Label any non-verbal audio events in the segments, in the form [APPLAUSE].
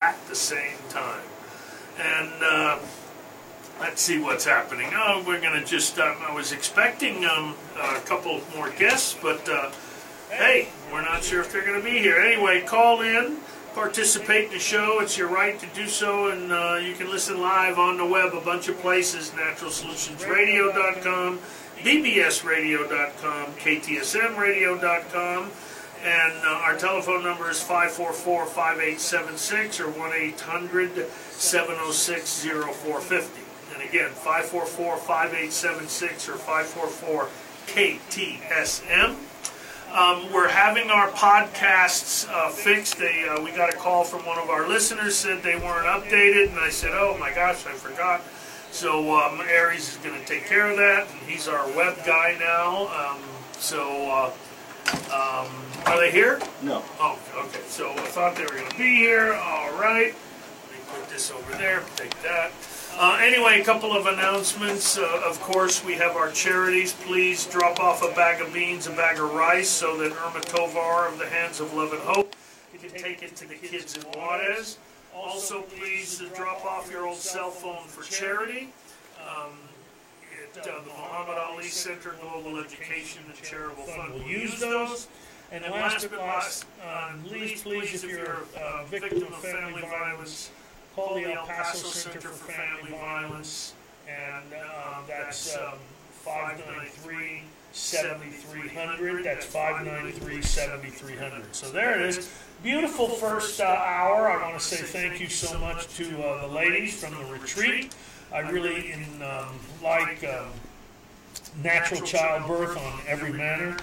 At the same time, and uh, let's see what's happening. Oh, we're gonna just. Um, I was expecting um, a couple more guests, but uh, hey, we're not sure if they're gonna be here. Anyway, call in. Participate in the show. It's your right to do so, and uh, you can listen live on the web a bunch of places naturalsolutionsradio.com, bbsradio.com, ktsmradio.com, and uh, our telephone number is 544 5876 or 1 800 706 0450. And again, 544 5876 or 544 KTSM. Um, we're having our podcasts uh, fixed. They, uh, we got a call from one of our listeners said they weren't updated, and I said, "Oh my gosh, I forgot." So um, Aries is going to take care of that, and he's our web guy now. Um, so, uh, um, are they here? No. Oh, okay. So I thought they were going to be here. All right. Let me put this over there. Take that. Uh, anyway, a couple of announcements. Uh, of course, we have our charities. Please drop off a bag of beans, a bag of rice, so that Irma Tovar of the Hands of Love and Hope can take it to the kids in Juarez. Also, please uh, drop off your old cell phone for charity. Um, at uh, the Muhammad Ali Center Global Education and Charitable Fund will use those. And then last but not uh, least, please, if you're a victim of family violence, call the El Paso Center for Family Violence, and um, that's um, 593 7300. That's 593 7300. So there it is. Beautiful first uh, hour. I want to say thank you so much to uh, the ladies from the retreat. I really in, um, like um, natural childbirth on every manner,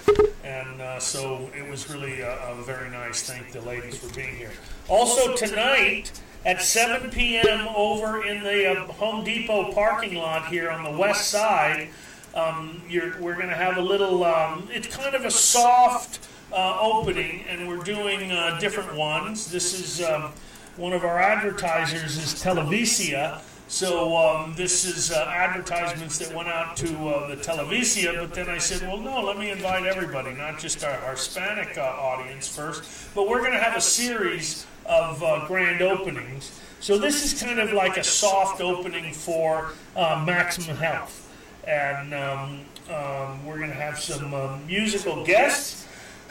and uh, so it was really a, a very nice. Thank the ladies for being here. Also tonight at 7 p.m. over in the uh, Home Depot parking lot here on the west side. Um, we're going to have a little, um, it's kind of a soft uh, opening, and we're doing uh, different ones. This is um, one of our advertisers is Televisa. So um, this is uh, advertisements that went out to uh, the Televisa, but then I said, well, no, let me invite everybody, not just our, our Hispanic uh, audience first, but we're going to have a series of uh, grand openings. So this is kind of like a soft opening for uh, Maximum Health. And um, um, we're going to have some um, musical guests. [COUGHS]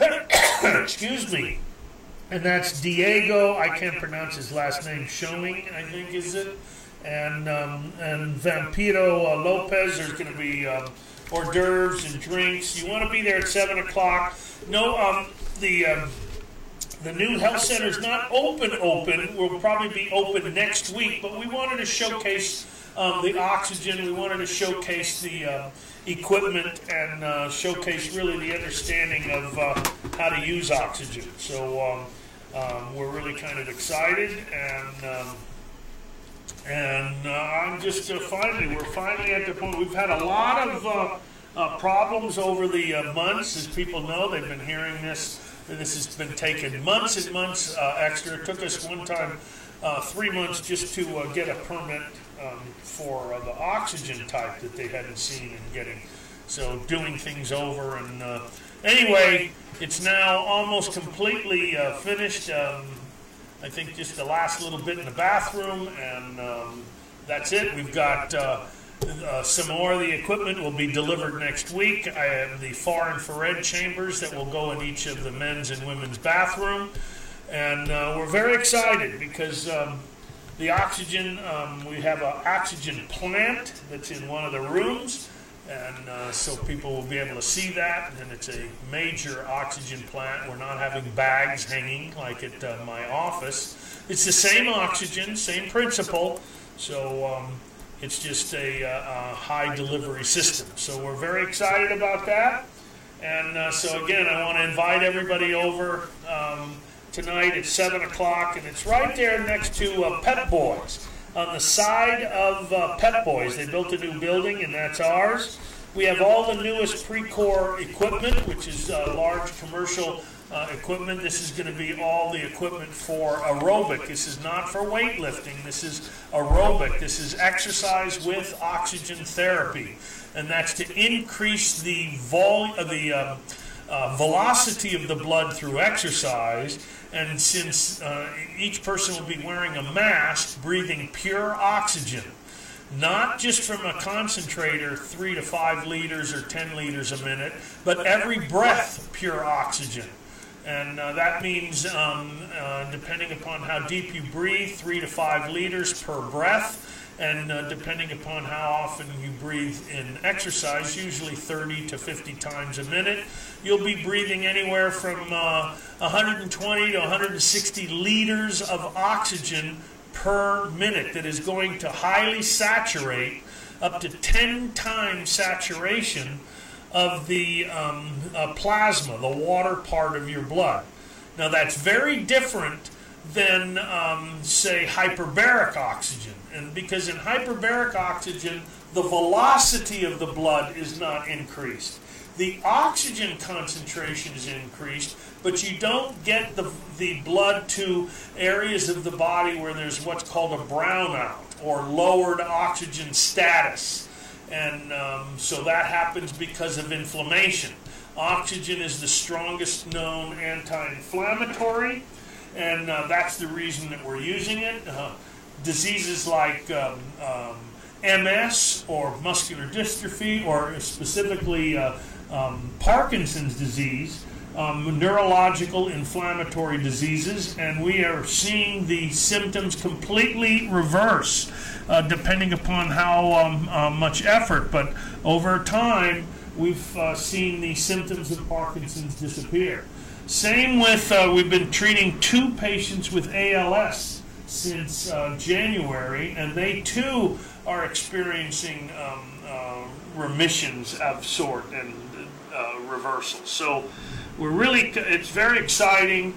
Excuse me. And that's Diego, I can't pronounce his last name, Showing, I think is it. And, um, and Vampiro uh, Lopez, there's going to be um, hors d'oeuvres and drinks. You want to be there at 7 o'clock. No, um, the um, the new health center is not open open. Will probably be open next week, but we wanted to showcase um, the oxygen. We wanted to showcase the uh, equipment and uh, showcase really the understanding of uh, how to use oxygen. So um, we're really kind of excited, and um, and uh, I'm just uh, finally we're finally at the point. We've had a lot of uh, problems over the months, as people know. They've been hearing this. This has been taking months and months uh, extra. It took us one time uh, three months just to uh, get a permit um, for uh, the oxygen type that they hadn't seen and getting. So doing things over and uh, anyway, it's now almost completely uh, finished. Um, I think just the last little bit in the bathroom, and um, that's it. We've got uh, some more of the equipment will be delivered next week. I have the far infrared chambers that will go in each of the men's and women's bathroom. And uh, we're very excited because um, the oxygen, um, we have an oxygen plant that's in one of the rooms. And uh, so people will be able to see that. And it's a major oxygen plant. We're not having bags hanging like at uh, my office. It's the same oxygen, same principle. So um, it's just a, a, uh, high delivery system. So we're very excited about that. And uh, so again, I want to invite everybody over. Um, tonight at 7 o'clock, and it's right there next to uh, Pep Boys. On the side of uh, Pep Boys, they built a new building, and that's ours. We have all the newest Precor equipment, which is uh, large commercial uh, equipment. This is going to be all the equipment for aerobic. This is not for weightlifting. This is aerobic. This is exercise with oxygen therapy, and that's to increase the vol- uh, the um, uh, velocity of the blood through exercise. And since uh, each person will be wearing a mask, breathing pure oxygen, not just from a concentrator, three to five liters or 10 liters a minute, but every breath, pure oxygen. And uh, that means, um, uh, depending upon how deep you breathe, three to five liters per breath. And uh, depending upon how often you breathe in exercise, usually 30 to 50 times a minute, you'll be breathing anywhere from 120 to 160 liters of oxygen per minute that is going to highly saturate up to 10 times saturation of the um, uh, plasma, the water part of your blood. Now, that's very different than, um, say, hyperbaric oxygen. And because in hyperbaric oxygen, the velocity of the blood is not increased. The oxygen concentration is increased, but you don't get the, the blood to areas of the body where there's what's called a brownout or lowered oxygen status. And um, so that happens because of inflammation. Oxygen is the strongest known anti inflammatory, and uh, that's the reason that we're using it. Uh, diseases like um, um, MS or muscular dystrophy, or specifically uh, um, Parkinson's disease, um, neurological inflammatory diseases, and we are seeing the symptoms completely reverse uh, depending upon how um, uh, much effort. But over time, we've uh, seen the symptoms of Parkinson's disappear. Same with, uh, we've been treating two patients with ALS since uh, January, and they too are experiencing um, uh, remissions of sort and reversals. So we're really, it's very exciting.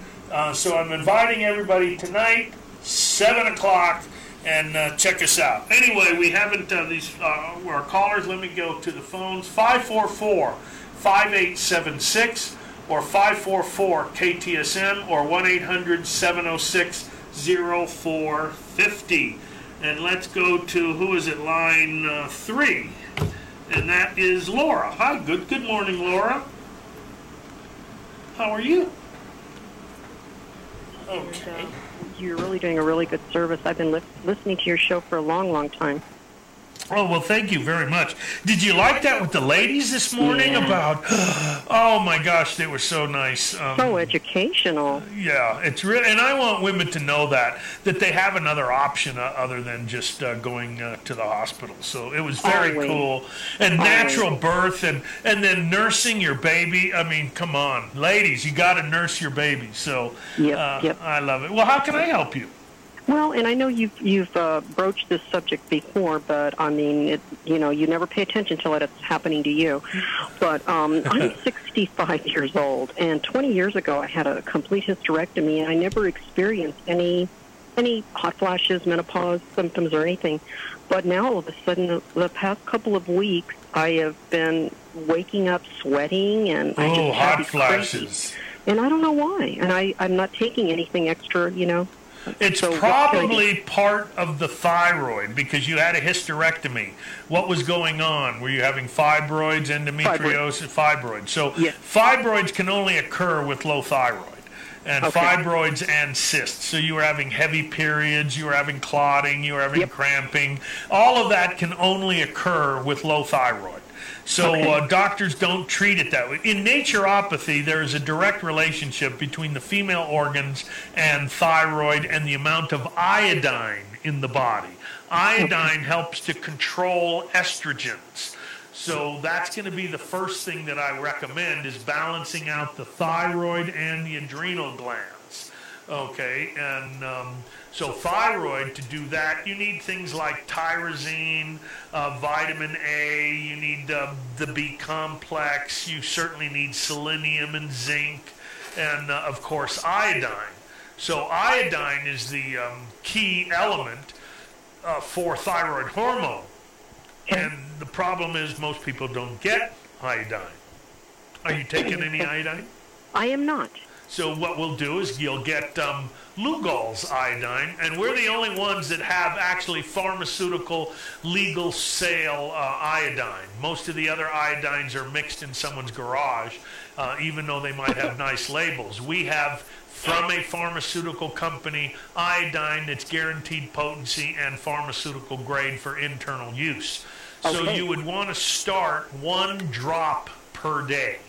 so I'm inviting everybody tonight, 7 o'clock and uh, check us out. Anyway, we haven't uh, these uh, our callers. Let me go to the phones 544 5876 or 544 KTSM or 1 800 706 0450. And let's go to who is it, line uh, three, and that is Laura. Hi, good good morning, Laura. How are you? Okay you're really doing a really good service. I've been li- listening to your show for a long, long time. Oh well, thank you very much. Did you like that with the ladies this morning Yeah. about? [GASPS] Oh my gosh, they were so nice. Um, So educational. yeah, it's real, and I want women to know that that they have another option uh, other than just uh, going uh, to the hospital. So it was very Always. cool, and natural birth, and and then nursing your baby. I mean, come on, ladies, you got to nurse your baby. So Yep, uh, yep. I love it. Well, how can I help you? Well, and I know you've you've uh, broached this subject before, but I mean, it, you know, you never pay attention till it's happening to you. But um, [LAUGHS] I'm 65 years old, and 20 years ago I had a complete hysterectomy, and I never experienced any any hot flashes, menopause symptoms, or anything. But now all of a sudden, the, the past couple of weeks, I have been waking up sweating, and I Oh, just hot these crazy- flashes. and I don't know why. And I I'm not taking anything extra, you know. It's So what probably part of the thyroid because you had a hysterectomy. What was going on? Were you having fibroids, endometriosis, fibroids? So Yes. fibroids can only occur with low thyroid. And Okay. fibroids and cysts. So you were having heavy periods, you were having clotting, you were having Yep. cramping. All of that can only occur with low thyroid. So uh, doctors don't treat it that way. In naturopathy, there is a direct relationship between the female organs and thyroid and the amount of iodine in the body. Iodine helps to control estrogens. So that's going to be the first thing that I recommend is balancing out the thyroid and the adrenal glands. Okay, and um, so thyroid to do that, you need things like tyrosine, uh, vitamin A. You need uh, the B complex. You certainly need selenium and zinc, and uh, of course iodine. So iodine is the um, key element uh, for thyroid hormone. And the problem is most people don't get iodine. Are you taking any iodine? I am not. So what we'll do is you'll get um, Lugol's iodine, and we're the only ones that have actually pharmaceutical legal sale uh, iodine. Most of the other iodines are mixed in someone's garage, uh, even though they might have nice labels. We have from a pharmaceutical company iodine that's guaranteed potency and pharmaceutical grade for internal use. So Okay. you would want to start one drop per day.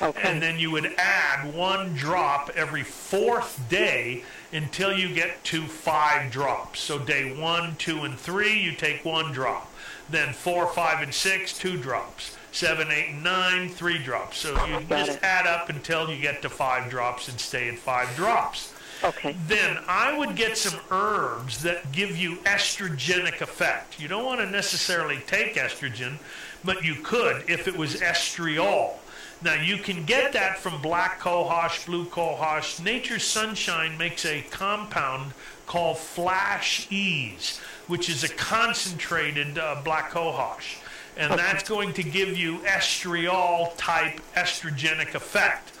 Okay. And then you would add one drop every fourth day until you get to five drops. So day one, two, and three, you take one drop. Then four, five, and six, two drops. Seven, eight, and nine, three drops. So you Got just it. add up until you get to five drops and stay at five drops. Okay. Then I would get some herbs that give you estrogenic effect. You don't want to necessarily take estrogen, but you could if it was estriol. Now you can get that from black cohosh, blue cohosh. Nature's Sunshine makes a compound called Flash Ease, which is a concentrated uh, black cohosh, and that's going to give you estriol type estrogenic effect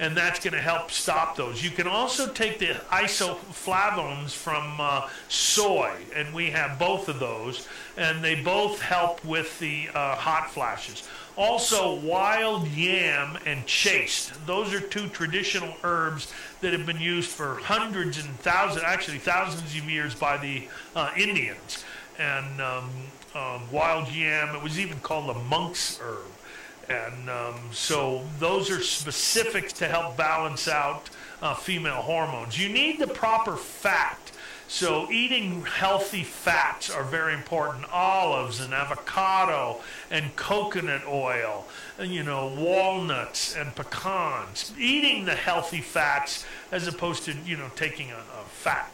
and that's going to help stop those. You can also take the isoflavones from uh, soy, and we have both of those, and they both help with the uh, hot flashes. Also, wild yam and chaste. Those are two traditional herbs that have been used for hundreds and thousands, actually thousands of years by the uh, Indians. And um, um, wild yam, it was even called the monk's herb. And um, so those are specific to help balance out uh, female hormones. You need the proper fat. So eating healthy fats are very important. Olives and avocado and coconut oil, and, you know, walnuts and pecans. Eating the healthy fats as opposed to, you know, taking a, a fat,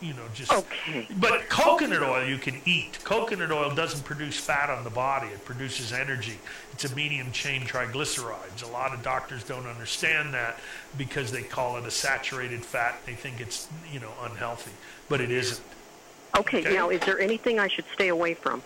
you know, just Okay. but coconut oil you can eat. Coconut oil doesn't produce fat on the body, it produces energy. It's a medium chain triglycerides. A lot of doctors don't understand that because they call it a saturated fat. They think it's, you know, unhealthy, but it isn't. Okay. Okay. Now, is there anything I should stay away from?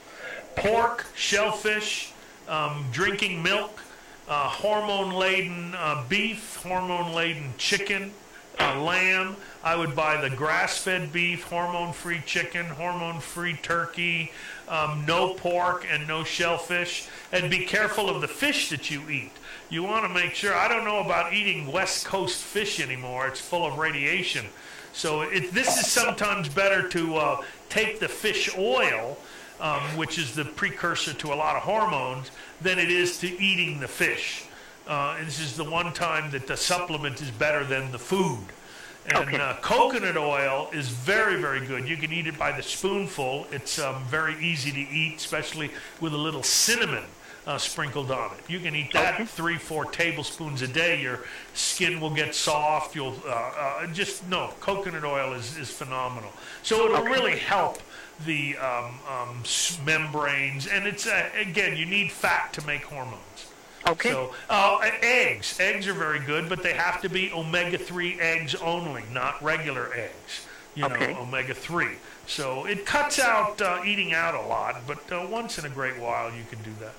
Pork, shellfish, um, drinking milk, uh, hormone laden uh, beef, hormone laden chicken, lamb. I would buy the grass fed beef, hormone free chicken, hormone free turkey, um, no pork, and no shellfish. And be careful of the fish that you eat. You want to make sure. I don't know about eating West Coast fish anymore, it's full of radiation. So it, this is sometimes better to uh, take the fish oil um, which is the precursor to a lot of hormones, than it is to eating the fish. Uh, and this is the one time that the supplement is better than the food. And Okay. uh, coconut oil is very, very good. You can eat it by the spoonful. It's um, very easy to eat, especially with a little cinnamon uh, sprinkled on it. You can eat that three, four tablespoons a day. Your skin will get soft. You'll uh, uh, just no. Coconut oil is, is phenomenal. So it'll really help the um, um, membranes, and it's uh, again you need fat to make hormones. Okay. So uh, eggs, eggs are very good, but they have to be omega three eggs only, not regular eggs. You know, omega three. So it cuts out uh, eating out a lot, but uh, once in a great while you can do that.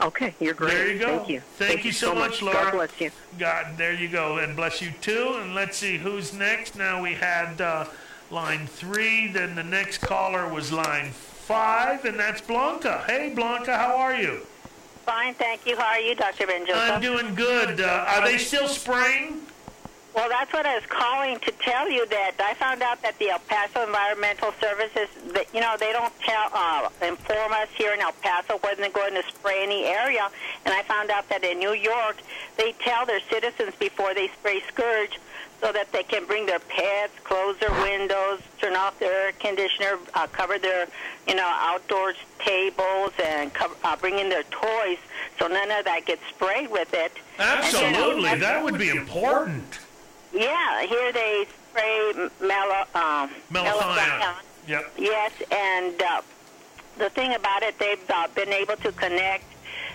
Okay. You're great. There you go. Thank you. Thank you so much, Laura. God bless you. God, there you go, and bless you too. And let's see who's next. Now we had uh, line three, then the next caller was line five, and that's Blanca. Hey, Blanca, how are you? Fine, thank you. How are you, Dr. Ben I'm doing good. Uh, are they still spraying? well, that's what I was calling to tell you that I found out that the El Paso Environmental Services, that, you know, they don't tell, uh, inform us here in El Paso when they're going to spray any area. And I found out that in New York, they tell their citizens before they spray Scourge so that they can bring their pets, close their windows, turn off their air conditioner, uh, cover their, you know, outdoors tables, and cover, uh, bring in their toys so none of that gets sprayed with it. And, you know, Absolutely. That would be important. yeah, here they spray mellow, um. Yep. Yes, and uh, the thing about it, they've uh, been able to connect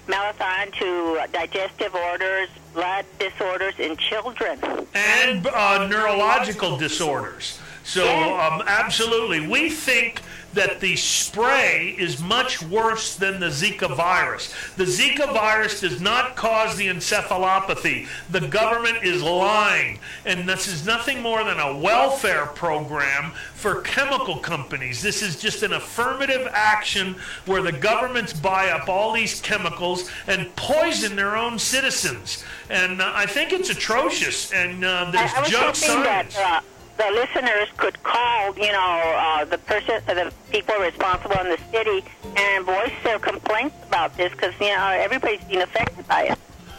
malathion to digestive orders, blood disorders in children. and uh, neurological disorders. So, um, absolutely, we think that the spray is much worse than the Zika virus. The Zika virus does not cause the encephalopathy. The government is lying, and this is nothing more than a welfare program for chemical companies. This is just an affirmative action where the governments buy up all these chemicals and poison their own citizens. And uh, I think it's atrocious. And uh, there's I, I junk science. that uh, the listeners could call, you know, uh, the person, uh, the people responsible in the city, and voice their complaints about this because you know everybody's being affected by it.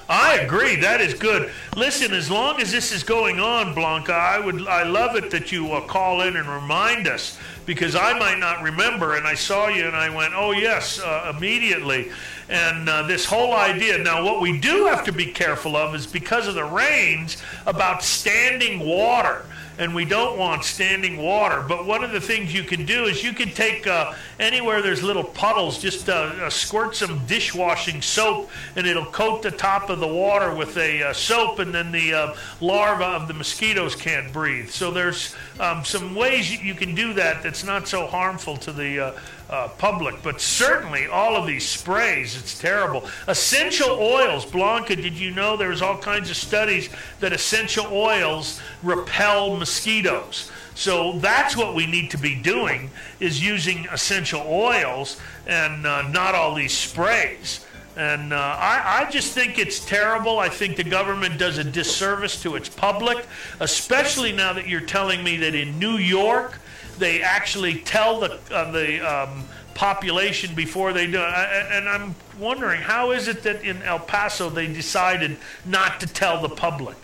I agree. That is good. Listen, as long as this is going on, Blanca, I would. I love it that you uh, call in and remind us because I might not remember. And I saw you, and I went, "Oh yes," uh, immediately. And uh, this whole idea. Now, what we do have to be careful of is because of the rains about standing water and we don't want standing water. But one of the things you can do is you can take uh, anywhere there's little puddles, just uh, uh, squirt some dishwashing soap, and it'll coat the top of the water with a uh, soap, and then the uh, larva of the mosquitoes can't breathe. So there's um, some ways you, you can do that that's not so harmful to the uh, public, but certainly all of these sprays, it's terrible. Essential oils, Blanca, did you know there's all kinds of studies that essential oils repel mosquitoes? So that's what we need to be doing is using essential oils and uh, not all these sprays. And uh, I, I just think it's terrible. I think the government does a disservice to its public, especially now that you're telling me that in New York, they actually tell the uh, the um, population before they do it. And I'm wondering how is it that in El Paso they decided not to tell the public?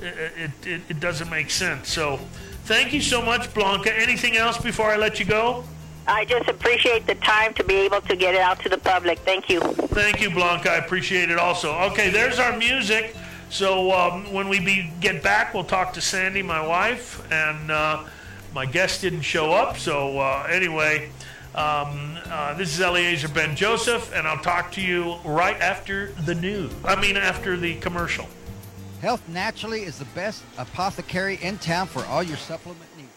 It, it, it, it doesn't make sense. So, thank you so much, Blanca. Anything else before I let you go? I just appreciate the time to be able to get it out to the public. Thank you. Thank you, Blanca. I appreciate it also. Okay, there's our music. So um, when we be, get back, we'll talk to Sandy, my wife, and uh, my guest didn't show up. So uh, anyway, um, uh, this is Eliezer Ben Joseph, and I'll talk to you right after the news. I mean, after the commercial. Health Naturally is the best apothecary in town for all your supplement needs.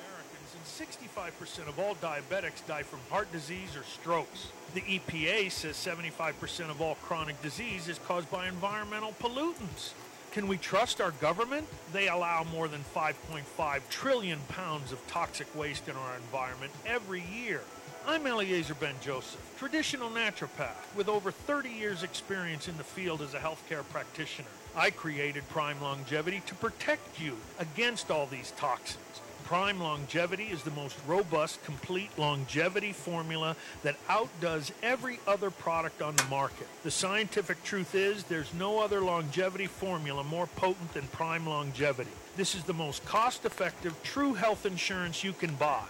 Americans, and 65% of all diabetics die from heart disease or strokes. The EPA says 75% of all chronic disease is caused by environmental pollutants. Can we trust our government? They allow more than 5.5 trillion pounds of toxic waste in our environment every year. I'm Eliezer Ben Joseph, traditional naturopath with over 30 years' experience in the field as a healthcare practitioner. I created Prime Longevity to protect you against all these toxins. Prime Longevity is the most robust, complete longevity formula that outdoes every other product on the market. The scientific truth is there's no other longevity formula more potent than Prime Longevity. This is the most cost effective, true health insurance you can buy.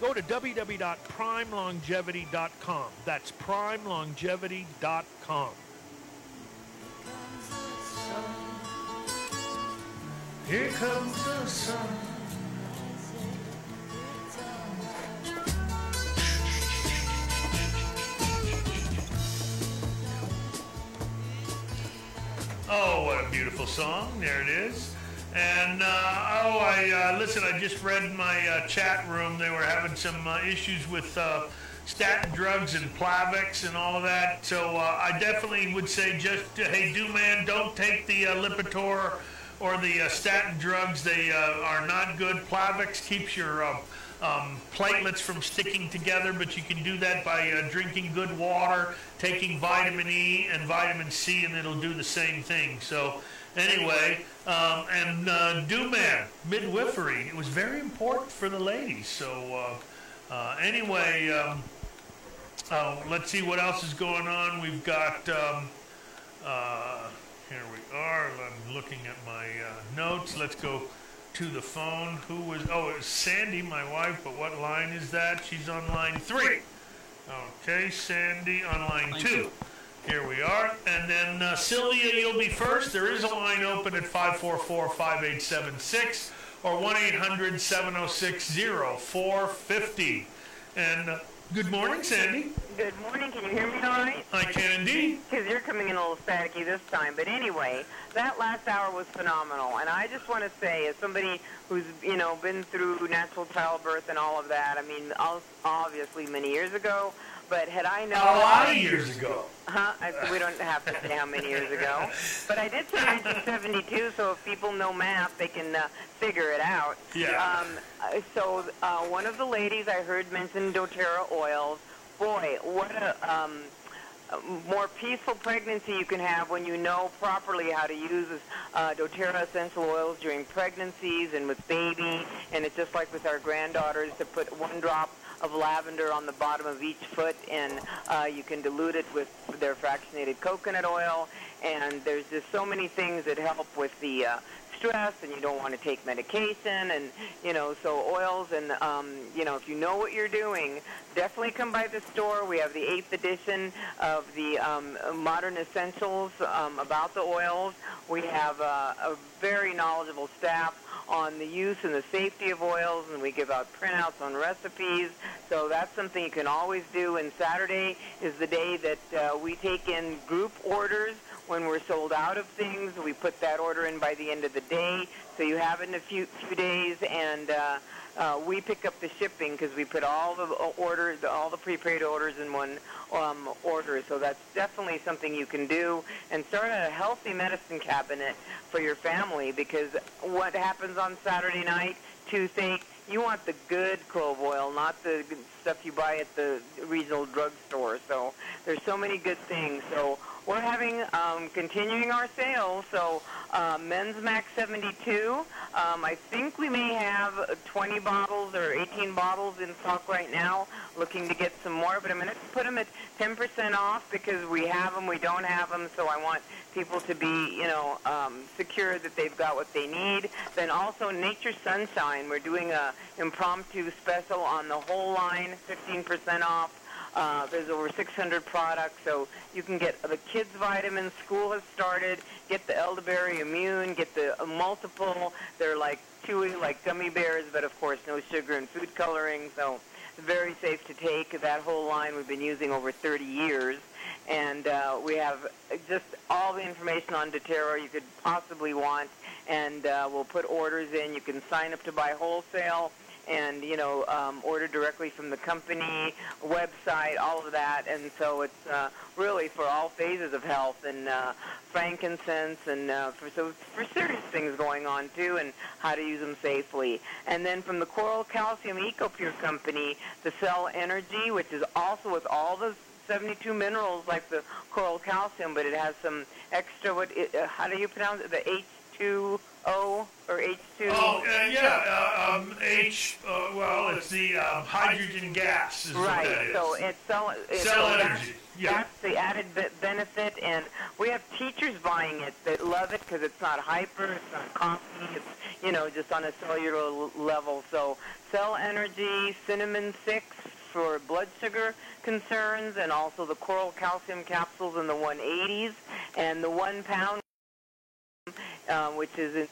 Go to www.primelongevity.com. That's primelongevity.com. Here comes the sun. Oh, what a beautiful song. There it is. And, uh, oh, I, uh, listen, I just read my uh, chat room they were having some uh, issues with uh, statin drugs and Plavix and all of that. So uh, I definitely would say just, hey, do man, don't take the Lipitor or the statin drugs. They are not good. Plavix keeps your um, platelets from sticking together, but you can do that by uh, drinking good water, taking vitamin E and vitamin C, and it'll do the same thing. So Anyway, um, and uh, Duman, midwifery. It was very important for the ladies. So, uh, uh, anyway, um, uh, let's see what else is going on. We've got, um, uh, here we are. I'm looking at my notes. Let's go to the phone. Who was, oh, it was Sandy, my wife, but what line is that? She's on line three. Okay, Sandy on line, Line two. two. Here we are. And then uh, Sylvia, you'll be first. There is a line open at 544 5876 or 1 800 706 0450. And uh, good morning, Sandy. Good morning. Can you hear me all right? I can indeed. Because you're coming in a little staticky this time. But anyway, that last hour was phenomenal. And I just want to say, as somebody who's, you know, been through natural childbirth and all of that, I mean, ob- obviously many years ago, but had I known... A lot of years ago. Huh? I, we don't have to say how many years ago. But I did say 1972, so if people know math, they can uh, figure it out. Yeah. Um, uh, so uh, one of the ladies I heard mention doTERRA oils. Boy, what a um, a more peaceful pregnancy you can have when you know properly how to use uh, doTERRA essential oils during pregnancies and with baby. And it's just like with our granddaughters to put one drop of lavender on the bottom of each foot, and uh, you can dilute it with their fractionated coconut oil. And there's just so many things that help with the uh, stress, and you don't want to take medication, and you know, so oils, and um, you know, if you know what you're doing, definitely come by the store. We have the eighth edition of the um, Modern Essentials um, about the oils. We have uh, a very knowledgeable staff on the use and the safety of oils, and we give out printouts on recipes. So that's something you can always do. And Saturday is the day that uh, we take in group orders. When we're sold out of things, we put that order in by the end of the day. So you have it in a few few days, and uh, uh, we pick up the shipping because we put all the uh, orders, all the prepaid orders in one um, order. So that's definitely something you can do, and start a healthy medicine cabinet for your family. Because what happens on Saturday night, toothache, you want the good clove oil, not the stuff you buy at the regional drugstore. So there's so many good things. So we're having um, continuing our sales. So uh, Men's Max 72. Um, I think we may have 20 bottles or 18 bottles in stock right now. Looking to get some more, but I'm going to put them at 10% off because we have them, we don't have them. So I want people to be, you know, um, secure that they've got what they need. Then also Nature Sunshine. We're doing a impromptu special on the whole line, 15% off. Uh, there's over 600 products, so you can get the kids' vitamins. School has started. Get the elderberry immune. Get the uh, multiple. They're like chewy, like gummy bears, but of course no sugar and food coloring. So very safe to take. That whole line we've been using over 30 years, and uh, we have just all the information on doTERRA you could possibly want, and uh, we'll put orders in. You can sign up to buy wholesale and you know um, order directly from the company website, all of that, and so it's uh, really for all phases of health and uh, frankincense and uh, for so for serious things going on too, and how to use them safely. And then from the Coral Calcium EcoPure company, the Cell Energy, which is also with all the 72 minerals like the coral calcium, but it has some extra. What? It, uh, how do you pronounce it? The H2O or H2? Oh, uh, yeah. Uh, um, H, uh, well, it's the um, hydrogen gas. Is what that Right. So it's cell, it's, Cell so that's- energy, yeah. That's the added be- benefit, and we have teachers buying it that love it because it's not hyper, it's not coffee, it's you know just on a cellular l- level. So cell energy, cinnamon six for blood sugar concerns, and also the coral calcium capsules in the 180s, and the one pound, uh, which is in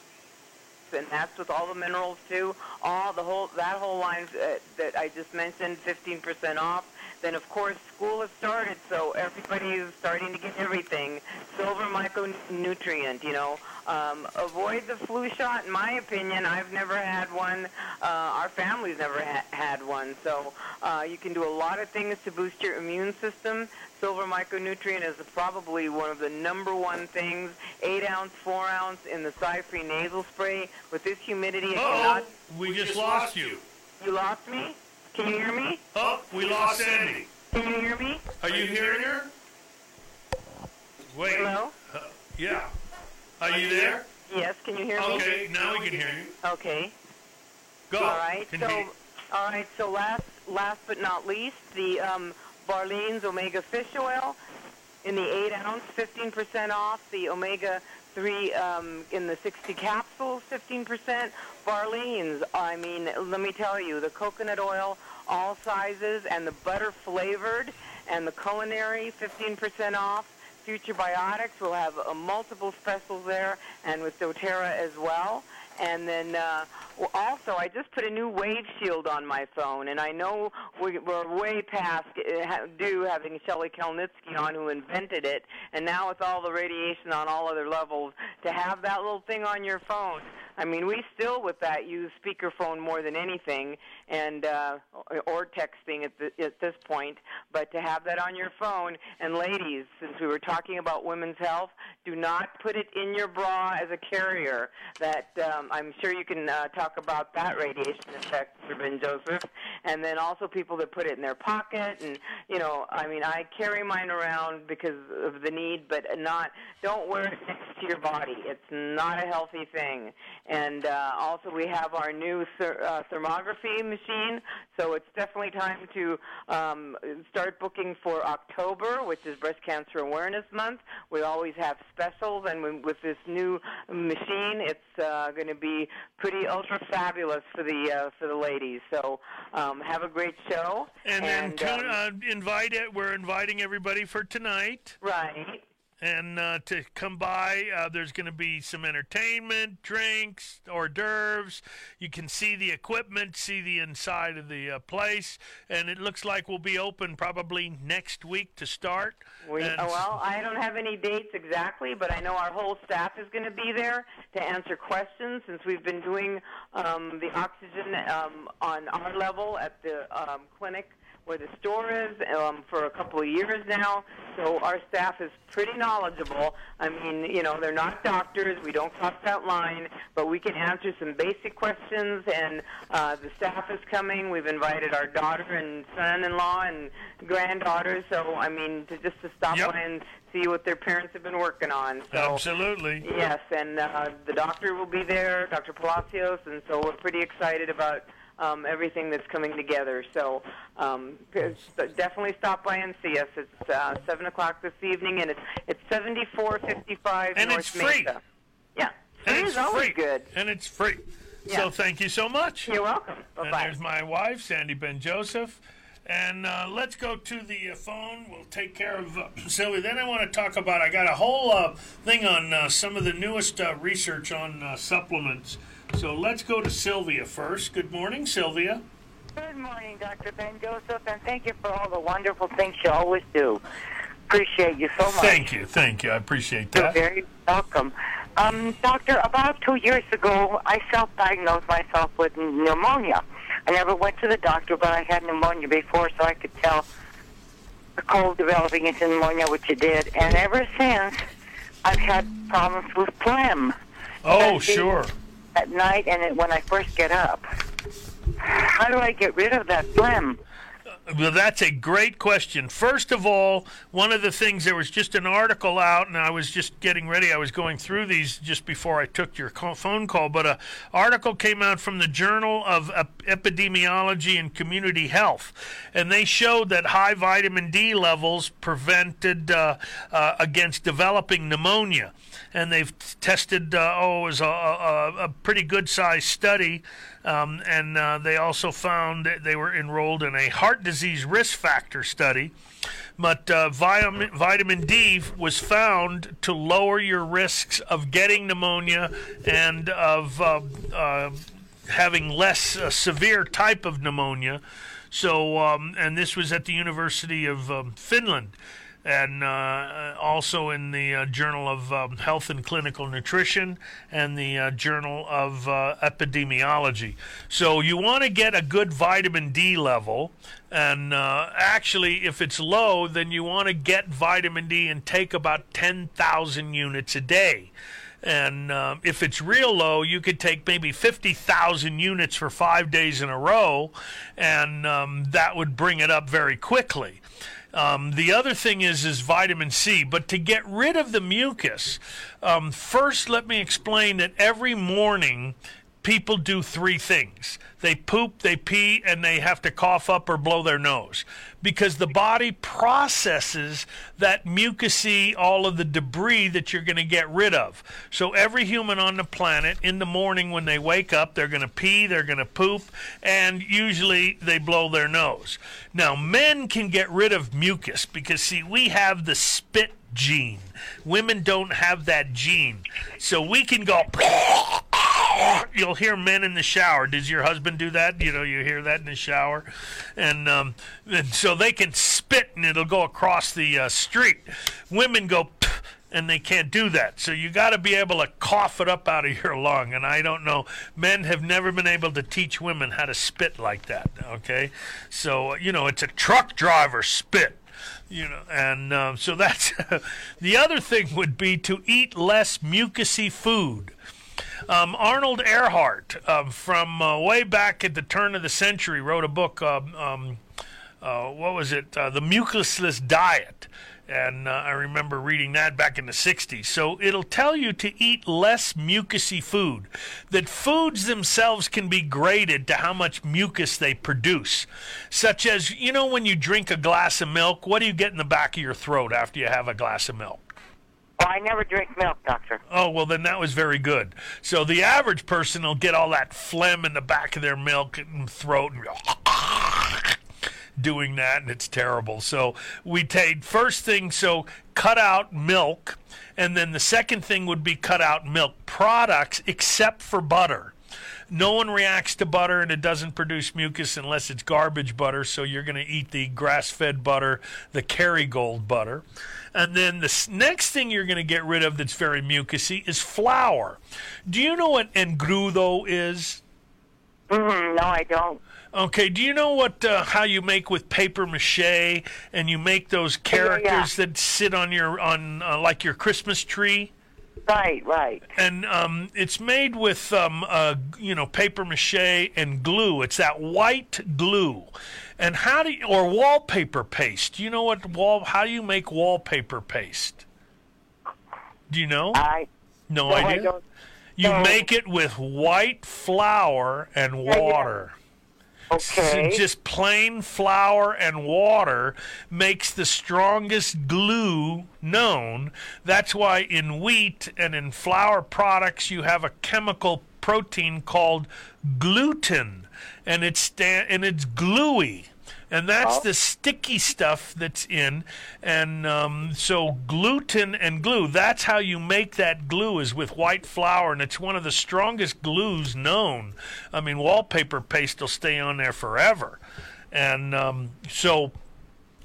and that's with all the minerals too. All the whole that whole line uh, that I just mentioned, 15% off. Then of course school has started, so everybody is starting to get everything. Silver micronutrient, you know. Um, avoid the flu shot. In my opinion, I've never had one. Uh, our family's never ha- had one. So uh, you can do a lot of things to boost your immune system. Silver micronutrient is probably one of the number one things. Eight ounce, four ounce in the Cyfree nasal spray. With this humidity, it Oh, cannot. we just lost you. You lost me. Can you hear me? Oh, we lost Sandy. Can you hear me? Are you hearing her? Wait. Hello. Uh, yeah. Are you there? Yes, can you hear me? Okay, now we can hear you. Okay. Go. All right. So, all right. So last, last but not least, the um, Barlean's Omega Fish Oil in the eight ounce, 15% off. The Omega three um, in the 60 capsules, 15%. Barlean's. I mean, let me tell you, the coconut oil, all sizes, and the butter flavored, and the culinary, 15% off. Futurebiotics will have uh, multiple specials there, and with doTERRA as well. And then uh, well, also, I just put a new Wave Shield on my phone, and I know we, we're way past uh, due having Shelley Kelnitsky on, who invented it. And now with all the radiation on all other levels, to have that little thing on your phone. I mean, we still with that use speakerphone more than anything, and uh, or texting at, the, at this point. But to have that on your phone, and ladies, since we were talking about women's health, do not put it in your bra as a carrier. That um, I'm sure you can uh, talk about that radiation effect. Ben Joseph, and then also people that put it in their pocket, and you know, I mean, I carry mine around because of the need, but not. Don't wear it [LAUGHS] next to your body. It's not a healthy thing. And uh, also, we have our new ther- uh, thermography machine, so it's definitely time to um, start booking for October, which is Breast Cancer Awareness Month. We always have specials, and when, with this new machine, it's uh, going to be pretty ultra fabulous for the uh, for the ladies. So um, have a great show. And then and, tune, um, uh, invite it. We're inviting everybody for tonight. Right. And uh, to come by, uh, there's going to be some entertainment, drinks, hors d'oeuvres. You can see the equipment, see the inside of the uh, place, and it looks like we'll be open probably next week to start. We, And- uh, well, I don't have any dates exactly, but I know our whole staff is going to be there to answer questions since we've been doing um, the oxygen um, on our level at the um, clinic where the store is um, for a couple of years now. So our staff is pretty knowledgeable. I mean, you know, they're not doctors. We don't cross that line, but we can answer some basic questions. And uh, the staff is coming. We've invited our daughter and son-in-law and granddaughter. So I mean, to just to stop Yep. by and see what their parents have been working on. So Absolutely. Yes, and uh, the doctor will be there, Dr. Palacios, and so we're pretty excited about um, everything that's coming together. So um, definitely stop by and see us. It's uh, seven o'clock this evening, and it's it's seventy four fifty five And North it's free. Mesa. Yeah, And it's is always free. good. And it's free. Yeah. So thank you so much. You're welcome. Bye And there's my wife, Sandy Ben Joseph. And uh, let's go to the uh, phone. We'll take care of uh, [CLEARS THROAT] Sylvia. Then I want to talk about. I got a whole uh, thing on uh, some of the newest uh, research on uh, supplements. So let's go to Sylvia first. Good morning, Sylvia. Good morning, Dr. Ben Joseph, and thank you for all the wonderful things you always do. Appreciate you so much. Thank you, thank you. I appreciate that. You're very welcome. Um, doctor, about two years ago, I self-diagnosed myself with pneumonia. I never went to the doctor, but I had pneumonia before, so I could tell the cold developing into pneumonia, which it did. And ever since, I've had problems with phlegm. Oh, sure. At night and when I first get up. How do I get rid of that phlegm? Well, that's a great question. First of all, one of the things there was just an article out, and I was just getting ready. I was going through these just before I took your call, phone call, but a article came out from the Journal of Epidemiology and Community Health, and they showed that high vitamin D levels prevented uh, uh, against developing pneumonia. And they've tested, uh, oh, it was a, a, a pretty good sized study. Um, and uh, they also found that they were enrolled in a heart disease risk factor study. But uh, vitamin, D was found to lower your risks of getting pneumonia and of uh, uh, having less uh, severe type of pneumonia. So, um, and this was at the University of um, Finland and uh, also in the uh, Journal of um, Health and Clinical Nutrition and the uh, Journal of uh, Epidemiology. So you want to get a good vitamin D level, and uh, actually, if it's low, then you want to get vitamin D and take about 10,000 units a day. And um, if it's real low, you could take maybe 50,000 units for five days in a row, and um, that would bring it up very quickly. Um, the other thing is is vitamin C. But to get rid of the mucus, um, first let me explain that every morning people do three things they poop, they pee, and they have to cough up or blow their nose because the body processes that mucousy, all of the debris that you're going to get rid of. So every human on the planet, in the morning when they wake up, they're going to pee, they're going to poop, and usually they blow their nose. Now, men can get rid of mucus because, see, we have the spit gene. Women don't have that gene. So we can go you'll hear men in the shower. Does your husband do that? You know, you hear that in the shower, and um, and so they can spit and it'll go across the uh, street. Women go. And they can't do that. So you got to be able to cough it up out of [LAUGHS] your lung. And I don't know, men have never been able to teach women how to spit like that. Okay, so you know it's a truck driver spit you know and um, so that's [LAUGHS] the other thing would be to eat less mucusy food um, Arnold Ehret uh, from uh, way back at the turn of the century, wrote a book. Um, um uh, what was it? Uh, the Mucusless Diet. And uh, I remember reading that back in the 60s. So it'll tell you to eat less mucusy food. That foods themselves can be graded to how much mucus they produce. Such as, you know, when you drink a glass of milk, what do you get in the back of your throat after you have a glass of milk? Oh, I never drink milk, doctor. Oh, well, then that was very good. So the average person will get all that phlegm in the back of their milk and throat and [LAUGHS] doing that, and it's terrible. So we take first thing, so cut out milk, and then the second thing would be cut out milk products except for butter. No one reacts to butter and it doesn't produce mucus unless it's garbage butter. So you're going to eat the grass fed butter, the Kerrygold butter. And then the next thing you're going to get rid of that's very mucusy is flour. Do you know what engrudo is? Mm, no, I don't. Okay, do you know what uh, how you make with paper mache and you make those characters yeah, yeah. that sit on your on uh, like your Christmas tree? Right, right. And um, it's made with um, uh, you know paper mache and glue. It's that white glue. And how do you, or wallpaper paste? Do you know what wall? How do you make wallpaper paste? Do you know? I no, no idea. you no. make it with white flour and water. Okay. So just plain flour and water makes the strongest glue known. That's why in wheat and in flour products you have a chemical protein called gluten, and it's sta- and it's gluey and that's oh. the sticky stuff that's in. And um, so gluten and glue, that's how you make that glue is with white flour, and it's one of the strongest glues known. I mean, wallpaper paste will stay on there forever. And um, so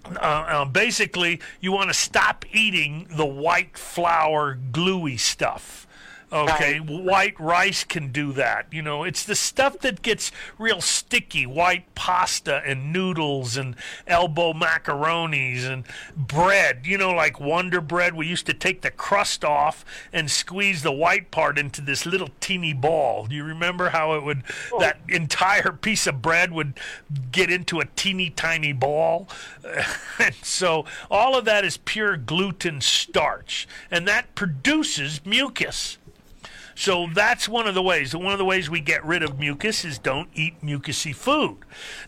uh, uh, basically, you want to stop eating the white flour gluey stuff. Okay, right. white rice can do that. You know, it's the stuff that gets real sticky. White pasta and noodles and elbow macaronis and bread. You know, like Wonder Bread. We used to take the crust off and squeeze the white part into this little teeny ball. Do you remember how it would? Oh. That entire piece of bread would get into a teeny tiny ball. [LAUGHS] and so all of that is pure gluten starch, and that produces mucus. So that's one of the ways. One of the ways we get rid of mucus is don't eat mucusy food.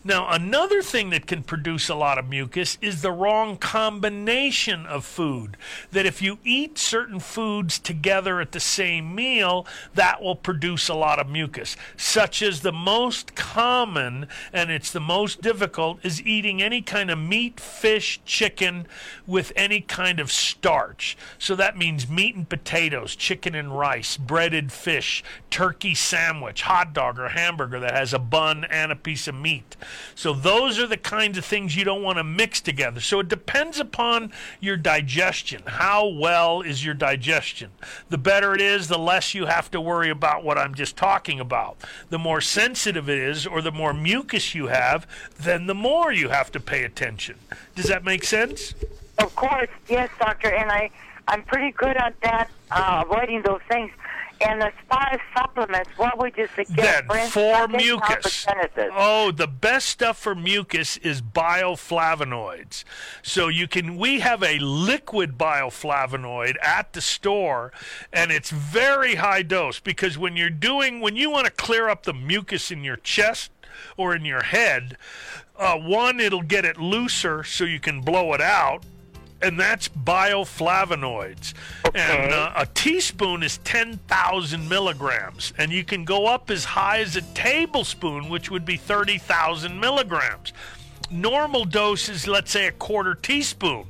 Now, another thing that can produce a lot of mucus is the wrong combination of food. That if you eat certain foods together at the same meal, that will produce a lot of mucus. Such as the most common, and it's the most difficult, is eating any kind of meat, fish, chicken with any kind of starch. So that means meat and potatoes, chicken and rice, bread fish, turkey sandwich, hot dog or hamburger that has a bun and a piece of meat. So those are the kinds of things you don't want to mix together. So it depends upon your digestion. How well is your digestion? The better it is, the less you have to worry about what I'm just talking about. The more sensitive it is or the more mucus you have, then the more you have to pay attention. Does that make sense? Of course, yes, doctor. And I I'm pretty good at that, uh, avoiding those things. And as far as supplements, what would you suggest? Then For instance, for I'm taking mucus. Oh, the best stuff for mucus is bioflavonoids. So you can we have a liquid bioflavonoid at the store and it's very high dose because when you're doing when you want to clear up the mucus in your chest or in your head, uh, one it'll get it looser so you can blow it out and that's bioflavonoids. And uh, a teaspoon is 10,000 milligrams, and you can go up as high as a tablespoon, which would be 30,000 milligrams. Normal dose is, let's say, a quarter teaspoon.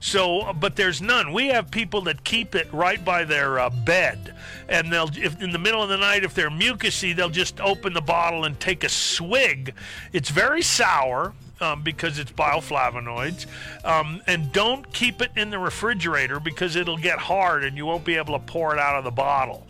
So, but there's none. We have people that keep it right by their uh, bed, and they'll, if in the middle of the night, if they're mucusy, they'll just open the bottle and take a swig. It's very sour um, because it's bioflavonoids. Um, and don't keep it in the refrigerator because it'll get hard and you won't be able to pour it out of the bottle.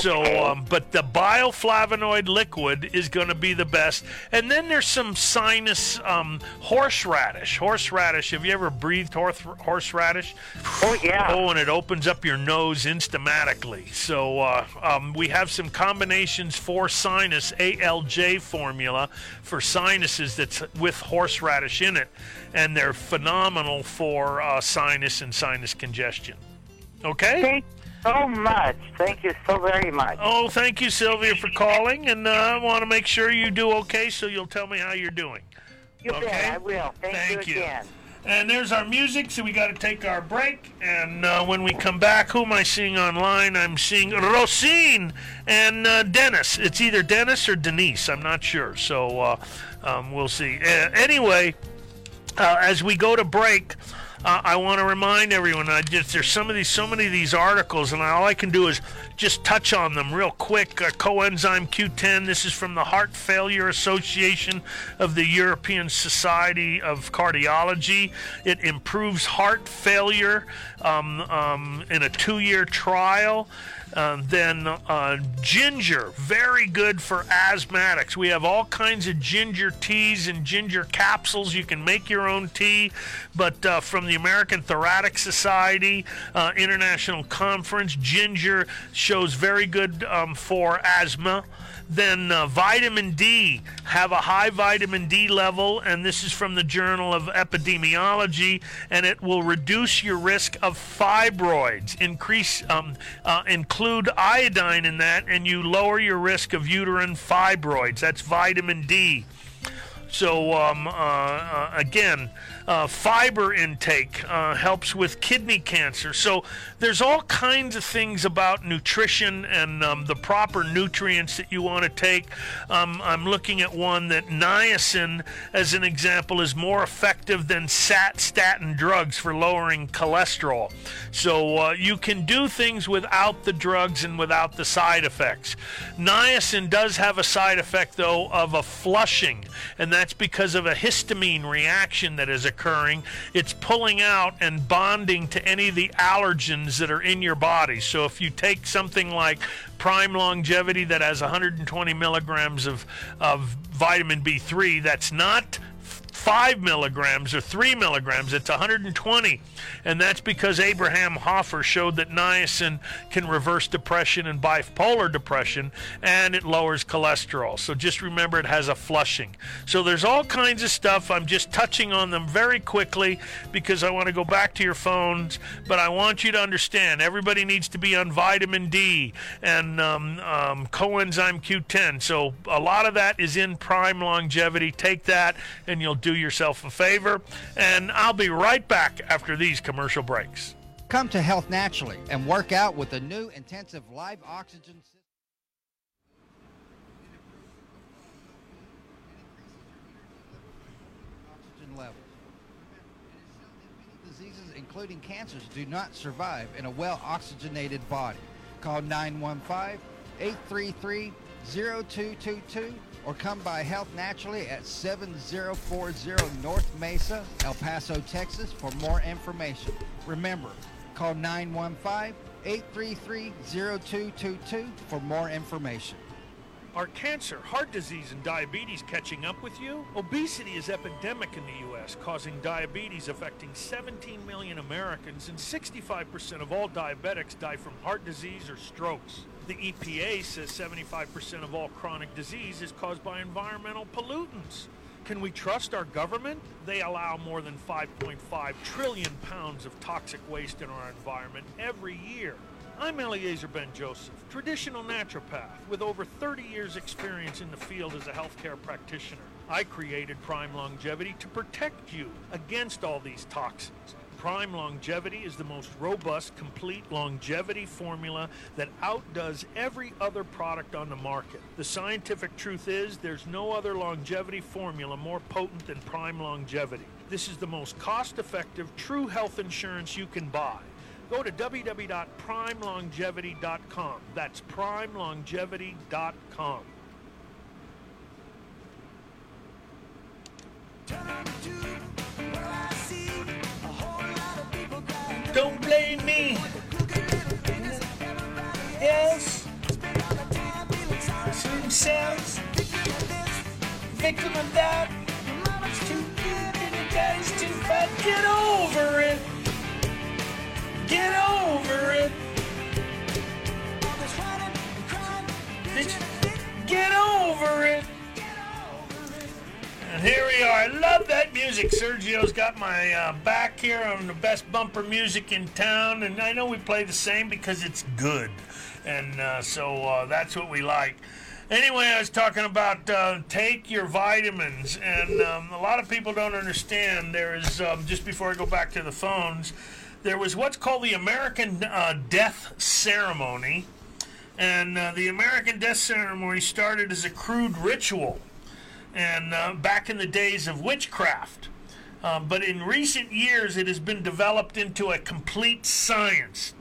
So, um, but the bioflavonoid liquid is going to be the best. And then there's some sinus um, horseradish. Horseradish. Have you ever breathed horse, horseradish? Oh yeah. Oh, and it opens up your nose instamatically. So uh, um, we have some combinations for sinus ALJ formula for sinuses that's with horseradish in it, and they're phenomenal for uh, sinus and sinus congestion. Okay. Thank so much. Thank you so very much. Oh, thank you, Sylvia, for calling, and uh, I want to make sure you do okay. So you'll tell me how you're doing. You okay? bet, I will. Thank, Thank you you. again. And there's our music, so we got to take our break. And uh, when we come back, who am I seeing online? I'm seeing Rosine and uh, Dennis. It's either Dennis or Denise. I'm not sure. So uh, um, we'll see. Anyway, uh, as we go to break, uh, I want to remind everyone. I just there's some of these, so many of these articles, and all I can do is just touch on them real quick. Uh, coenzyme Q10. This is from the Heart Failure Association of the European Society of Cardiology. It improves heart failure um, um, in a two-year trial. Um, then uh, ginger, very good for asthmatics. We have all kinds of ginger teas and ginger capsules. You can make your own tea, but uh, from the American Thoracic Society uh, International Conference, ginger shows very good um, for asthma. Then uh, vitamin D, have a high vitamin D level, and this is from the Journal of Epidemiology, and it will reduce your risk of fibroids. Increase, um, uh, include iodine in that, and you lower your risk of uterine fibroids. That's vitamin D. So um, uh, uh, again, uh, fiber intake uh, helps with kidney cancer. So there's all kinds of things about nutrition and um, the proper nutrients that you want to take. Um, I'm looking at one that niacin, as an example, is more effective than sat statin drugs for lowering cholesterol. So uh, you can do things without the drugs and without the side effects. Niacin does have a side effect though of a flushing, and that's because of a histamine reaction that is occurring. It's pulling out and bonding to any of the allergens that are in your body. So if you take something like Prime Longevity that has 120 milligrams of, of vitamin B3, that's not five milligrams or three milligrams. It's 120. And that's because Abraham Hoffer showed that niacin can reverse depression and bipolar depression and it lowers cholesterol. So just remember it has a flushing. So there's all kinds of stuff. I'm just touching on them very quickly because I want to go back to your phones. But I want you to understand everybody needs to be on vitamin D and um, um, coenzyme Q10. So a lot of that is in prime longevity. Take that and you'll do yourself a favor. And I'll be right back after these commercial breaks. Come to Health Naturally and work out with the new intensive live oxygen system. Levels. Many diseases, including cancers, do not survive in a well oxygenated body. Call 915 833 0222 or come by Health Naturally at 7040 North Mesa, El Paso, Texas for more information. Remember, call 915-833-0222 for more information. Are cancer, heart disease, and diabetes catching up with you? Obesity is epidemic in the U.S. causing diabetes affecting 17 million Americans, and 65% of all diabetics die from heart disease or strokes. The EPA says 75% of all chronic disease is caused by environmental pollutants. Can we trust our government? They allow more than 5.5 trillion pounds of toxic waste in our environment every year. I'm Eliezer Ben Joseph, traditional naturopath with over 30 years' experience in the field as a healthcare practitioner. I created Prime Longevity to protect you against all these toxins. Prime Longevity is the most robust, complete longevity formula that outdoes every other product on the market. The scientific truth is there's no other longevity formula more potent than Prime Longevity. This is the most cost effective, true health insurance you can buy. Go to www.primelongevity.com. That's primelongevity.com. Don't blame me. Yes. Certain cells. Victim of that. Too good and your daddy's too fat. Get over it. Get over it. Bitch, Get over it. And here we are. I love that music. Sergio's got my uh, back here on the best bumper music in town, and I know we play the same because it's good, and uh, so uh, that's what we like. Anyway, I was talking about uh, take your vitamins, and um, a lot of people don't understand. There is um, just before I go back to the phones, there was what's called the American uh, Death Ceremony, and uh, the American Death Ceremony started as a crude ritual and uh, back in the days of witchcraft. Uh, but in recent years, it has been developed into a complete science.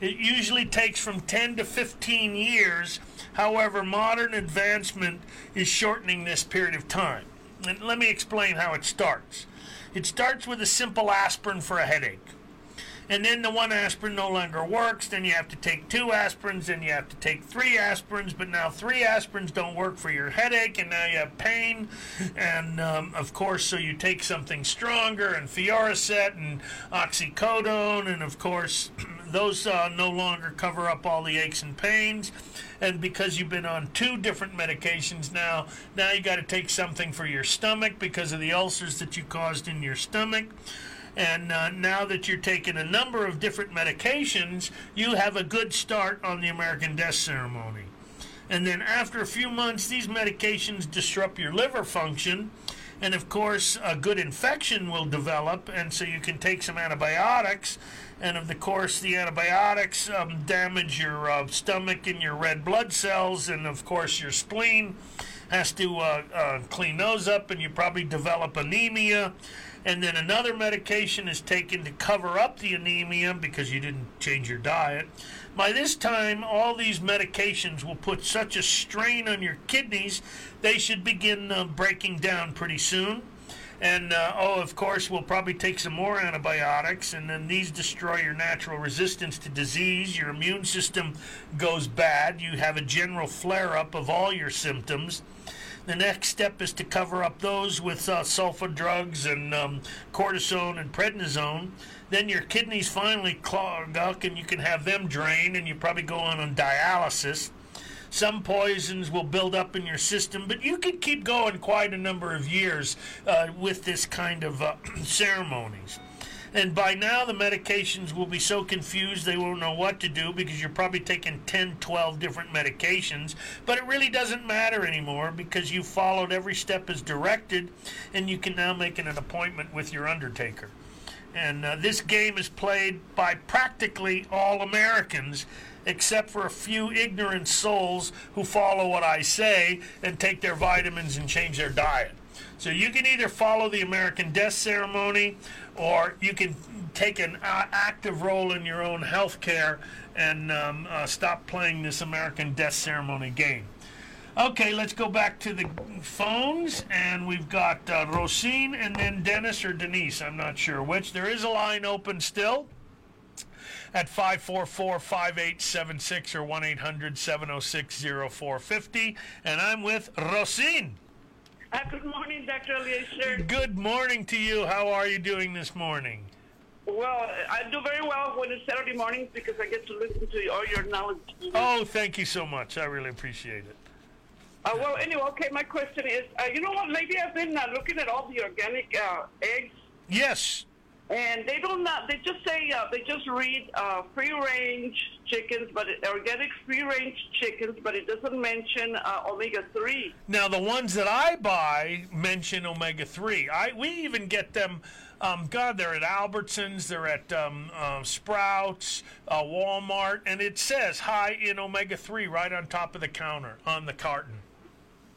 It usually takes from 10 to 15 years. However, modern advancement is shortening this period of time. And let me explain how it starts. It starts with a simple aspirin for a headache and then the one aspirin no longer works, then you have to take two aspirins, then you have to take three aspirins, but now three aspirins don't work for your headache, and now you have pain, and um, of course, so you take something stronger, and Fioricet, and oxycodone, and of course, [CLEARS THROAT] those uh, no longer cover up all the aches and pains. And because you've been on two different medications now, now you got to take something for your stomach because of the ulcers that you caused in your stomach. And uh, now that you're taking a number of different medications, you have a good start on the American Death Ceremony. And then after a few months, these medications disrupt your liver function. And of course, a good infection will develop, and so you can take some antibiotics. And of course, the antibiotics um, damage your uh, stomach and your red blood cells, and of course, your spleen has to uh, uh, clean those up, and you probably develop anemia and then another medication is taken to cover up the anemia because you didn't change your diet. By this time, all these medications will put such a strain on your kidneys, they should begin uh, breaking down pretty soon. And uh, oh, of course, we'll probably take some more antibiotics, and then these destroy your natural resistance to disease. Your immune system goes bad. You have a general flare up of all your symptoms. The next step is to cover up those with uh, sulfa drugs and um, cortisone and prednisone. Then your kidneys finally clog up and you can have them drained and you probably go on on dialysis. Some poisons will build up in your system, but you could keep going quite a number of years uh, with this kind of uh, [CLEARS THROAT] ceremonies. And by now, the medications will be so confused they won't know what to do because you're probably taking 10, 12 different medications. But it really doesn't matter anymore because you followed every step as directed and you can now make an appointment with your undertaker. And uh, this game is played by practically all Americans, except for a few ignorant souls who follow what I say and take their vitamins and change their diet. So you can either follow the American death ceremony or you can take an uh, active role in your own health care and um, uh, stop playing this American death ceremony game. Okay, let's go back to the phones, and we've got uh, Rosine and then Dennis or Denise. I'm not sure which. There is a line open still at 544-5876 or 1-800-706-0450, and I'm with Rosine. Uh, good morning, Dr. Eliezer. Good morning to you. How are you doing this morning? Well, I do very well when it's Saturday mornings because I get to listen to all your knowledge. Oh, thank you so much. I really appreciate it. Uh, well, anyway, okay, my question is, uh, you know what, lately I've been uh, looking at all the organic uh, eggs, Yes. and they don't, uh, they just say, uh, they just read uh, free-range chickens, but it, organic free-range chickens, but it doesn't mention uh, omega-3. Now the ones that I buy mention omega three. I we even get them. Um, God, they're at Albertsons, they're at um, uh, Sprouts, uh, Walmart, and it says high in omega three right on top of the counter on the carton.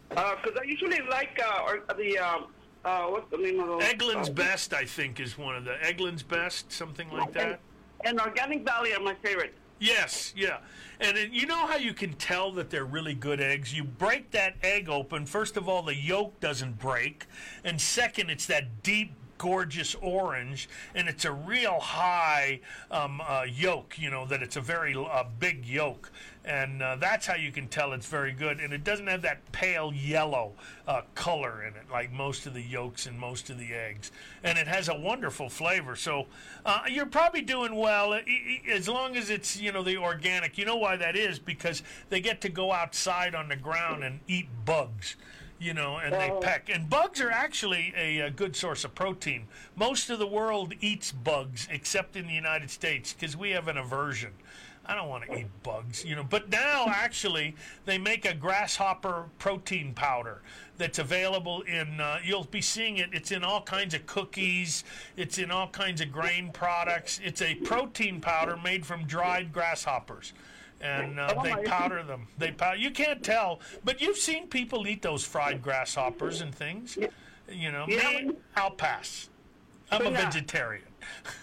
Because I usually like uh, or, the, um, uh, what's the name of those? Eggland's uh, Best, I think, is one of the Eggland's Best, something like that. And Organic Valley are my favorite. Yes, yeah. And you know how you can tell that they're really good eggs? You break that egg open. First of all, the yolk doesn't break. And second, it's that deep, gorgeous orange. And it's a real high um, uh, yolk, you know, that it's a very uh, big yolk. And uh, that's how you can tell it's very good. And it doesn't have that pale yellow uh, color in it like most of the yolks and most of the eggs. And it has a wonderful flavor. So uh, you're probably doing well i- as long as it's, you know, the organic. You know why that is? Because they get to go outside on the ground and eat bugs. You know, and they peck. And bugs are actually a, a good source of protein. Most of the world eats bugs, except in the United States, because we have an aversion. I don't want to eat bugs, you know. But now, actually, they make a grasshopper protein powder that's available in. Uh, you'll be seeing it. It's in all kinds of cookies. It's in all kinds of grain products. It's a protein powder made from dried grasshoppers, and uh, Oh, they powder them. They powder. You can't tell, but you've seen people eat those fried grasshoppers and things. You know, me, I'll pass. I'm a vegetarian. [LAUGHS]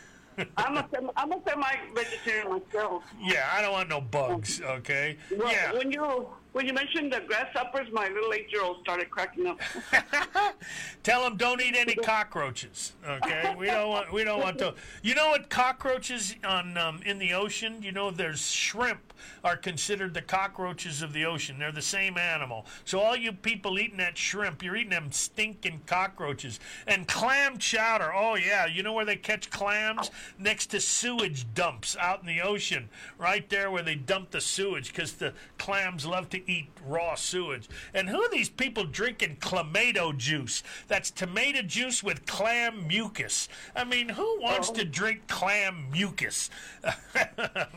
I'm a, sem- I'm a semi-vegetarian myself. Yeah, I don't want no bugs. Okay. Well, yeah. when you when you mentioned the grasshoppers, my little eight-year-old started cracking up. [LAUGHS] Tell them don't eat any cockroaches. Okay, we don't want we don't want to. You know what cockroaches on um, in the ocean? You know there's shrimp are considered the cockroaches of the ocean. They're the same animal. So all you people eating that shrimp, you're eating them stinking cockroaches and clam chowder. Oh yeah, you know where they catch clams next to sewage dumps out in the ocean, right there where they dump the sewage because the clams love to eat raw sewage. And who are these people drinking clamato juice? That's tomato juice with clam mucus. I mean, who wants to drink clam mucus? [LAUGHS]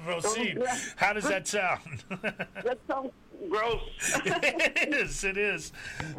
Proceed. [LAUGHS] How does that sound? [LAUGHS] that sounds gross. it is. It is.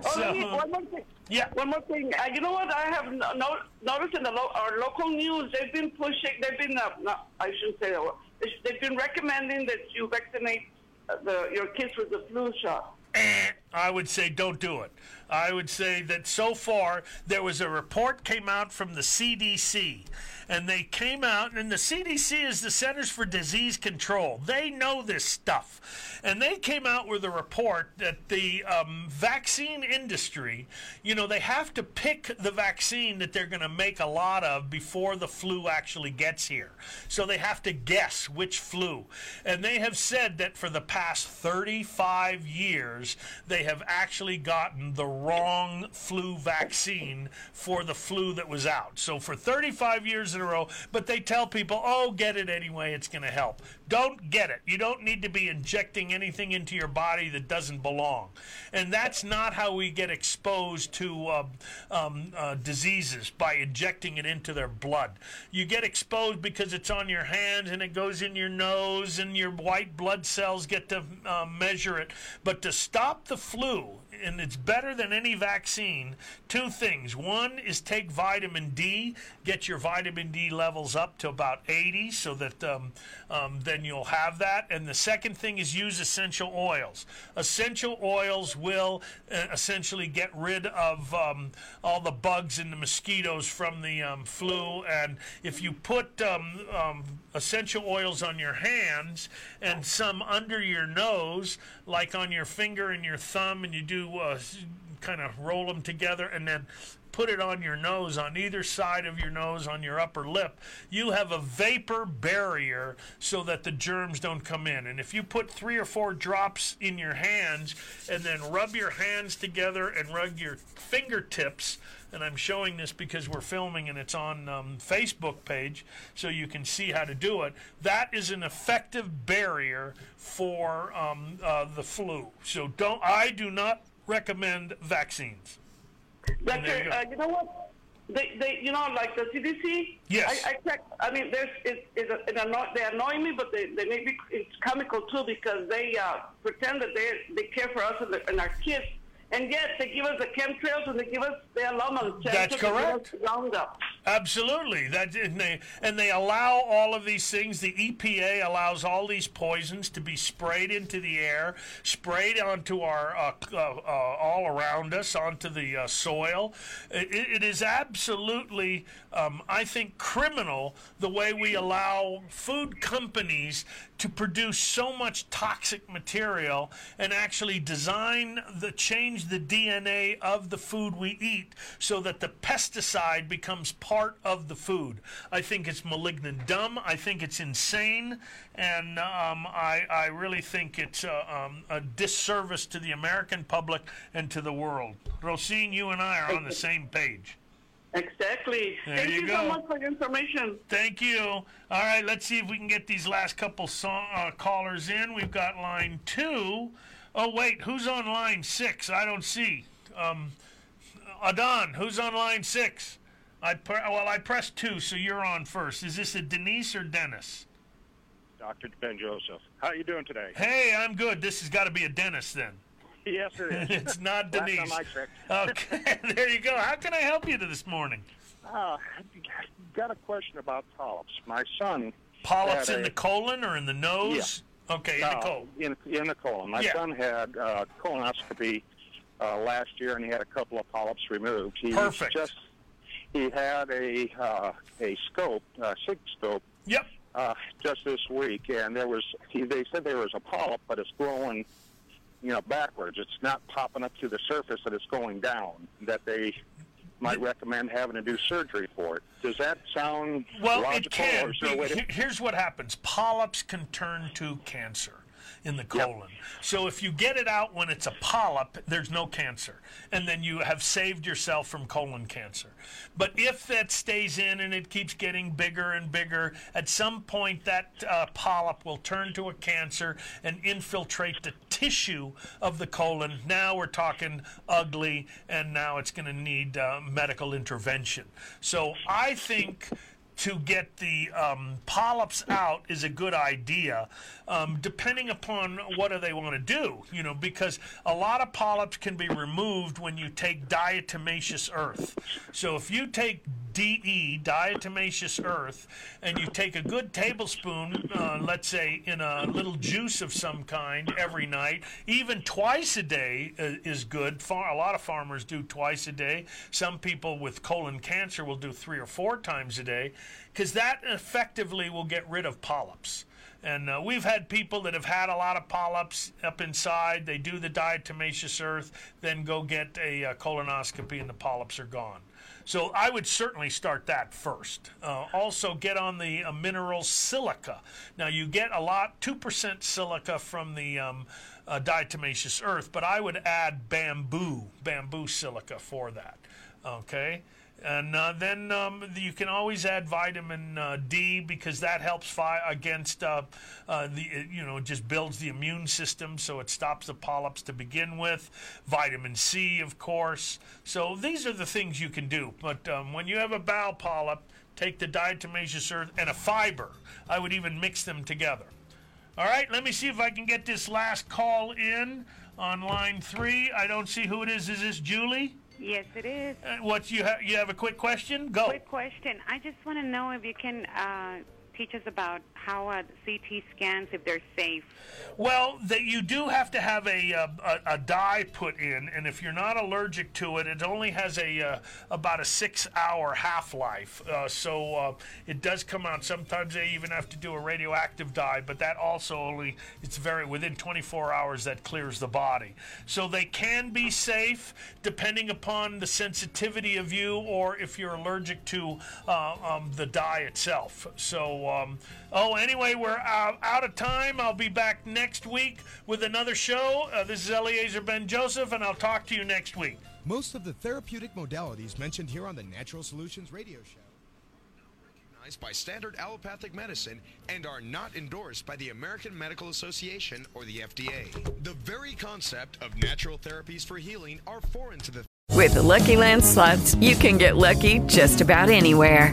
Oh, So, one more thing. Yeah. One more thing. Uh, you know what? I have no, no, noticed in the lo- our local news, they've been pushing. They've been. Uh, no, I shouldn't say that. They- They've been recommending that you vaccinate the your kids with the flu shot. Eh, I would say don't do it. I would say that so far there was a report came out from the CDC, and they came out, and the CDC is the Centers for Disease Control. They know this stuff, and they came out with a report that the um, vaccine industry, you know, they have to pick the vaccine that they're going to make a lot of before the flu actually gets here. So they have to guess which flu, and they have said that for the past 35 years they have actually gotten the wrong flu vaccine for the flu that was out. So for 35 years in a row, but they tell people, oh, get it anyway, it's going to help. Don't get it. You don't need to be injecting anything into your body that doesn't belong. And that's not how we get exposed to uh, um, uh, diseases by injecting it into their blood. You get exposed because it's on your hands and it goes in your nose, and your white blood cells get to uh, measure it. But to stop the flu, and it's better than any vaccine, two things. One is take vitamin D, get your vitamin D levels up to about 80 so that um, um, then you'll have that. And the second thing is use essential oils. Essential oils will uh, essentially get rid of um, all the bugs and the mosquitoes from the um, flu. And if you put um, um, essential oils on your hands and some under your nose, like on your finger and your thumb, and you do uh, kind of roll them together and then put it on your nose, on either side of your nose, on your upper lip, you have a vapor barrier so that the germs don't come in. And if you put three or four drops in your hands and then rub your hands together and rub your fingertips, and I'm showing this because we're filming and it's on um, Facebook page, so you can see how to do it. That is an effective barrier for um, uh, the flu. So don't. I do not recommend vaccines. Doctor, uh, you know what? They, they, you know, like the CDC. Yes. I, I check. I mean, there's, it, it, it annoy, they annoy me, but they, they may be it's comical too because they uh, pretend that they they care for us and, the, and our kids, and yet they give us the chemtrails and they give us the alarm That's correct. Roundup. Absolutely. That and they and they allow all of these things. The EPA allows all these poisons to be sprayed into the air, sprayed onto our uh, uh, uh, all around us, onto the uh, soil. It, it is absolutely, um, I think, criminal the way we allow food companies to produce so much toxic material and actually design the change the DNA of the food we eat so that the pesticide becomes part of the food. I think it's malignant dumb. I think it's insane, and um, I I really think it's uh, um, a disservice to the American public and to the world. Rosine, you and I are on the same page. Exactly. There Thank you you, so much for your information. Thank you. All right, let's see if we can get these last couple song, uh, callers in. We've got line two. Oh wait, who's on line six? I don't see. Um, Adon, who's on line six? I pre- well, I pressed two, so you're on first. Is this a Denise or Dennis? Dr. Ben Joseph. How are you doing today? Hey, I'm good. This has got to be a Dennis then. [LAUGHS] Yes, it is. [LAUGHS] it's not Denise. time I checked. Okay, [LAUGHS] there you go. How can I help you this morning? Uh, got a question about polyps. My son. Polyps in a- the colon or in the nose? Okay, in the colon. In, in the colon. My Yeah. son had uh, colonoscopy uh, last year, and he had a couple of polyps removed. He Perfect. Just he had a uh, a scope, a sig scope. Yep. Uh, just this week, and there was he, they said there was a polyp, but it's growing, you know, backwards. It's not popping up to the surface; that it's going down. That they might recommend having to do surgery for it. Does that sound Well, logical? it can. Or is a way to- Here's what happens polyps can turn to cancer in the colon. So if you get it out when it's a polyp, there's no cancer. And then you have saved yourself from colon cancer. But if that stays in and it keeps getting bigger and bigger, at some point that uh, polyp will turn to a cancer and infiltrate the tissue of the colon. Now we're talking ugly, and now it's going to need uh, medical intervention. So I think to get the um, polyps out is a good idea, um, depending upon what do they want to do. You know, because a lot of polyps can be removed when you take diatomaceous earth. So if you take DE, diatomaceous earth, and you take a good tablespoon, uh, let's say in a little juice of some kind every night, even twice a day uh, is good. Far, a lot of farmers do twice a day. Some people with colon cancer will do three or four times a day, because that effectively will get rid of polyps. And uh, we've had people that have had a lot of polyps up inside. They do the diatomaceous earth, then go get a uh, colonoscopy, and the polyps are gone. So I would certainly start that first. Uh, also, get on the uh, mineral silica. Now, you get a lot, 2% silica from the um, uh, diatomaceous earth, but I would add bamboo, bamboo silica for that. Okay? And uh, then um, you can always add vitamin uh, D because that helps fight against uh, uh, the you know just builds the immune system, so it stops the polyps to begin with. Vitamin C, of course. So these are the things you can do. But um, when you have a bowel polyp, take the diatomaceous earth and a fiber. I would even mix them together. All right, let me see if I can get this last call in on line three. I don't see who it is. Is this Julie? Yes, it is. Uh, what you have? You have a quick question? Go. Quick question. I just want to know if you can uh, teach us about how uh, CT scans, if they're safe? Well, that you do have to have a, uh, a, a dye put in, and if you're not allergic to it, it only has a uh, about a six-hour half-life. Uh, so uh, it does come out. Sometimes they even have to do a radioactive dye, but that also only it's very within 24 hours that clears the body. So they can be safe depending upon the sensitivity of you or if you're allergic to uh, um, the dye itself. So. Um, Oh, anyway, we're uh, out of time. I'll be back next week with another show. Uh, this is Eliezer Ben Joseph, and I'll talk to you next week. Most of the therapeutic modalities mentioned here on the Natural Solutions Radio Show are not recognized by standard allopathic medicine and are not endorsed by the American Medical Association or the FDA. The very concept of natural therapies for healing are foreign to the With the Lucky Land slots, you can get lucky just about anywhere.